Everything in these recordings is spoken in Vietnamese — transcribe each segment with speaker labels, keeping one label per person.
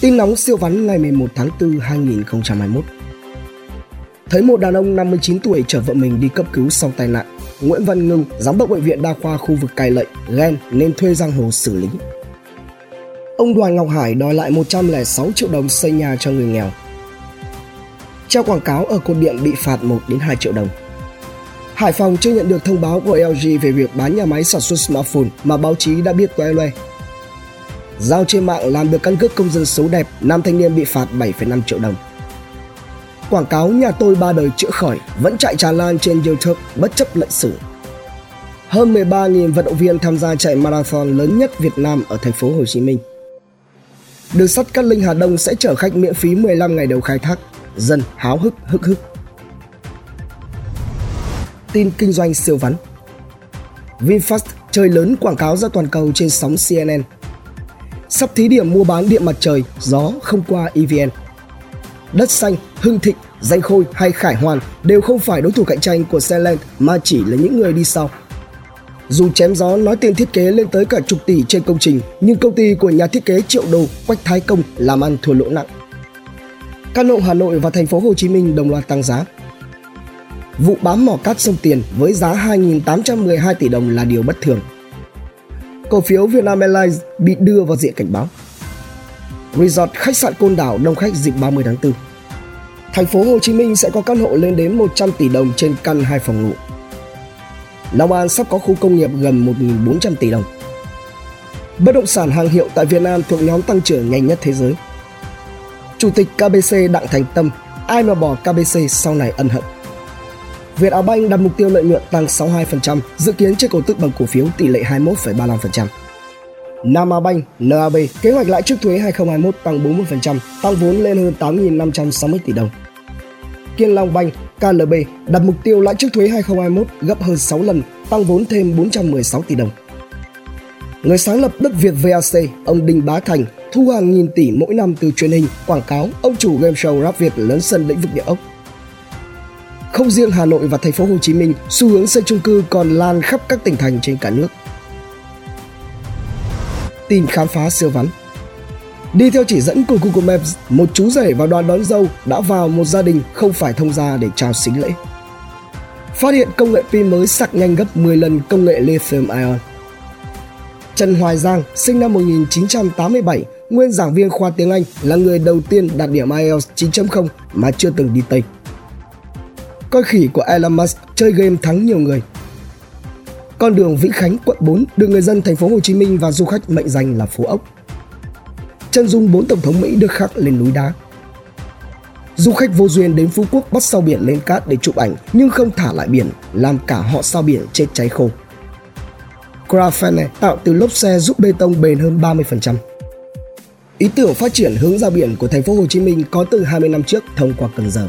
Speaker 1: Tin nóng siêu vắn ngày 11 tháng 4 2021 Thấy một đàn ông 59 tuổi chở vợ mình đi cấp cứu sau tai nạn, Nguyễn Văn Ngưng, giám đốc bệnh viện đa khoa khu vực Cai Lậy, ghen nên thuê giang hồ xử lý. Ông Đoàn Ngọc Hải đòi lại 106 triệu đồng xây nhà cho người nghèo. Treo quảng cáo ở cột điện bị phạt 1 đến 2 triệu đồng. Hải Phòng chưa nhận được thông báo của LG về việc bán nhà máy sản xuất smartphone mà báo chí đã biết toe loe. Giao trên mạng làm được căn cước công dân xấu đẹp, nam thanh niên bị phạt 7,5 triệu đồng. Quảng cáo nhà tôi ba đời chữa khỏi vẫn chạy tràn lan trên YouTube bất chấp lệnh xử. Hơn 13.000 vận động viên tham gia chạy marathon lớn nhất Việt Nam ở thành phố Hồ Chí Minh. Đường sắt Cát Linh Hà Đông sẽ chở khách miễn phí 15 ngày đầu khai thác. Dân háo hức hức hức. Tin kinh doanh siêu vắn VinFast chơi lớn quảng cáo ra toàn cầu trên sóng CNN. Sắp thí điểm mua bán điện mặt trời, gió không qua EVN. Đất xanh, Hưng Thịnh, Danh Khôi hay Khải Hoàn đều không phải đối thủ cạnh tranh của Celand mà chỉ là những người đi sau. Dù chém gió nói tiền thiết kế lên tới cả chục tỷ trên công trình, nhưng công ty của nhà thiết kế triệu đô Quách Thái Công làm ăn thua lỗ nặng. Căn hộ Hà Nội và thành phố Hồ Chí Minh đồng loạt tăng giá. Vụ bám mỏ cát sông Tiền với giá 2.812 tỷ đồng là điều bất thường. Cổ phiếu Vietnam Airlines bị đưa vào diện cảnh báo. Resort khách sạn Côn Đảo đông khách dịp 30 tháng 4. Thành phố Hồ Chí Minh sẽ có căn hộ lên đến 100 tỷ đồng trên căn 2 phòng ngủ. Long An sắp có khu công nghiệp gần 1.400 tỷ đồng. Bất động sản hàng hiệu tại Việt Nam thuộc nhóm tăng trưởng nhanh nhất thế giới. Chủ tịch KBC Đặng Thành Tâm, ai mà bỏ KBC sau này ân hận. Việt Á Banh đặt mục tiêu lợi nhuận tăng 62%, dự kiến trên cổ tức bằng cổ phiếu tỷ lệ 21,35%. Nam Á Banh, NAB, kế hoạch lãi trước thuế 2021 tăng 40%, tăng vốn lên hơn 8.560 tỷ đồng. Kiên Long Banh, KLB đặt mục tiêu lãi trước thuế 2021 gấp hơn 6 lần, tăng vốn thêm 416 tỷ đồng. Người sáng lập đất Việt VAC, ông Đinh Bá Thành, thu hàng nghìn tỷ mỗi năm từ truyền hình, quảng cáo, ông chủ game show rap Việt lớn sân lĩnh vực địa ốc. Không riêng Hà Nội và thành phố Hồ Chí Minh, xu hướng xây chung cư còn lan khắp các tỉnh thành trên cả nước. Tin khám phá siêu vắn Đi theo chỉ dẫn của Google Maps, một chú rể và đoàn đón dâu đã vào một gia đình không phải thông gia để chào xính lễ. Phát hiện công nghệ pin mới sạc nhanh gấp 10 lần công nghệ lithium ion. Trần Hoài Giang, sinh năm 1987, nguyên giảng viên khoa tiếng Anh, là người đầu tiên đạt điểm IELTS 9.0 mà chưa từng đi Tây. Coi khỉ của Elon Musk chơi game thắng nhiều người. Con đường Vĩnh Khánh, quận 4 được người dân thành phố Hồ Chí Minh và du khách mệnh danh là phố ốc chân dung bốn tổng thống Mỹ được khắc lên núi đá. Du khách vô duyên đến Phú Quốc bắt sao biển lên cát để chụp ảnh nhưng không thả lại biển, làm cả họ sao biển chết cháy khô. Graphene tạo từ lốp xe giúp bê tông bền hơn 30%. Ý tưởng phát triển hướng ra biển của thành phố Hồ Chí Minh có từ 20 năm trước thông qua Cần Giờ.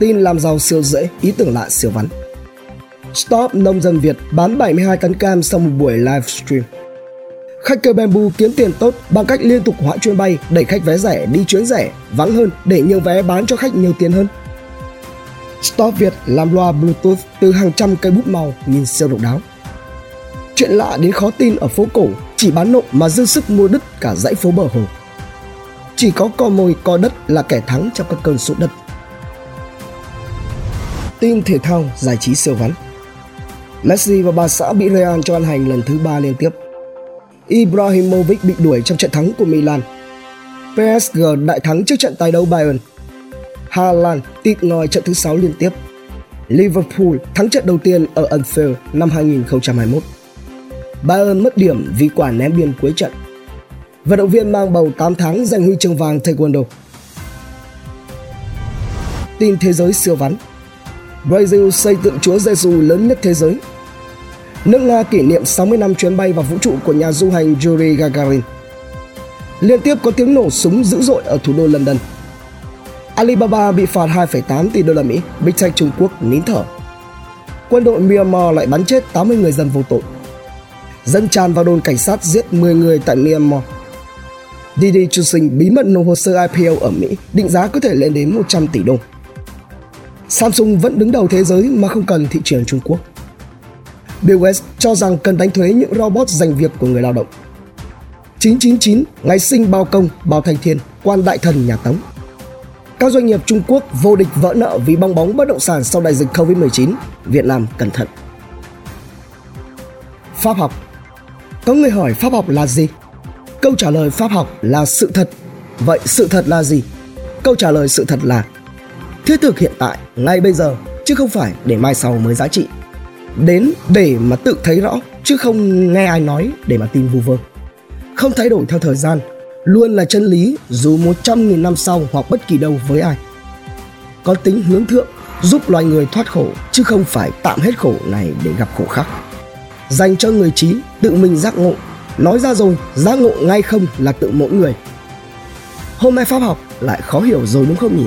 Speaker 1: Tin làm giàu siêu dễ, ý tưởng lạ siêu vắn. Stop nông dân Việt bán 72 tấn cam sau một buổi livestream. Khách cơ Bamboo kiếm tiền tốt bằng cách liên tục hoãn chuyến bay, đẩy khách vé rẻ đi chuyến rẻ, vắng hơn để nhiều vé bán cho khách nhiều tiền hơn. Stop Việt làm loa Bluetooth từ hàng trăm cây bút màu nhìn siêu độc đáo. Chuyện lạ đến khó tin ở phố cổ chỉ bán nộm mà dư sức mua đứt cả dãy phố bờ hồ. Chỉ có co mồi co đất là kẻ thắng trong các cơn sụt đất. Tin thể thao giải trí siêu vắn Messi và bà xã bị Real cho ăn hành lần thứ ba liên tiếp Ibrahimovic bị đuổi trong trận thắng của Milan. PSG đại thắng trước trận tái đấu Bayern. Haaland tịt ngòi trận thứ 6 liên tiếp. Liverpool thắng trận đầu tiên ở Anfield năm 2021. Bayern mất điểm vì quả ném biên cuối trận. Vận động viên mang bầu 8 tháng giành huy chương vàng Taekwondo. Tin thế giới siêu vắn Brazil xây tượng Chúa Giêsu lớn nhất thế giới nước Nga kỷ niệm 60 năm chuyến bay vào vũ trụ của nhà du hành Yuri Gagarin. Liên tiếp có tiếng nổ súng dữ dội ở thủ đô London. Alibaba bị phạt 2,8 tỷ đô la Mỹ, Big Tech Trung Quốc nín thở. Quân đội Myanmar lại bắn chết 80 người dân vô tội. Dân tràn vào đồn cảnh sát giết 10 người tại Myanmar. Didi Chuxing bí mật nộp hồ sơ IPO ở Mỹ, định giá có thể lên đến 100 tỷ đô. Samsung vẫn đứng đầu thế giới mà không cần thị trường Trung Quốc. Bill Gates cho rằng cần đánh thuế những robot giành việc của người lao động. 999 ngày sinh bao công, bao thanh thiên, quan đại thần nhà Tống. Các doanh nghiệp Trung Quốc vô địch vỡ nợ vì bong bóng bất động sản sau đại dịch Covid-19, Việt Nam cẩn thận. Pháp học Có người hỏi pháp học là gì? Câu trả lời pháp học là sự thật. Vậy sự thật là gì? Câu trả lời sự thật là thiết thực hiện tại, ngay bây giờ, chứ không phải để mai sau mới giá trị. Đến để mà tự thấy rõ, chứ không nghe ai nói để mà tin vu vơ. Không thay đổi theo thời gian, luôn là chân lý dù một trăm nghìn năm sau hoặc bất kỳ đâu với ai. Có tính hướng thượng, giúp loài người thoát khổ, chứ không phải tạm hết khổ này để gặp khổ khác. Dành cho người trí, tự mình giác ngộ, nói ra rồi, giác ngộ ngay không là tự mỗi người. Hôm nay pháp học lại khó hiểu rồi đúng không nhỉ?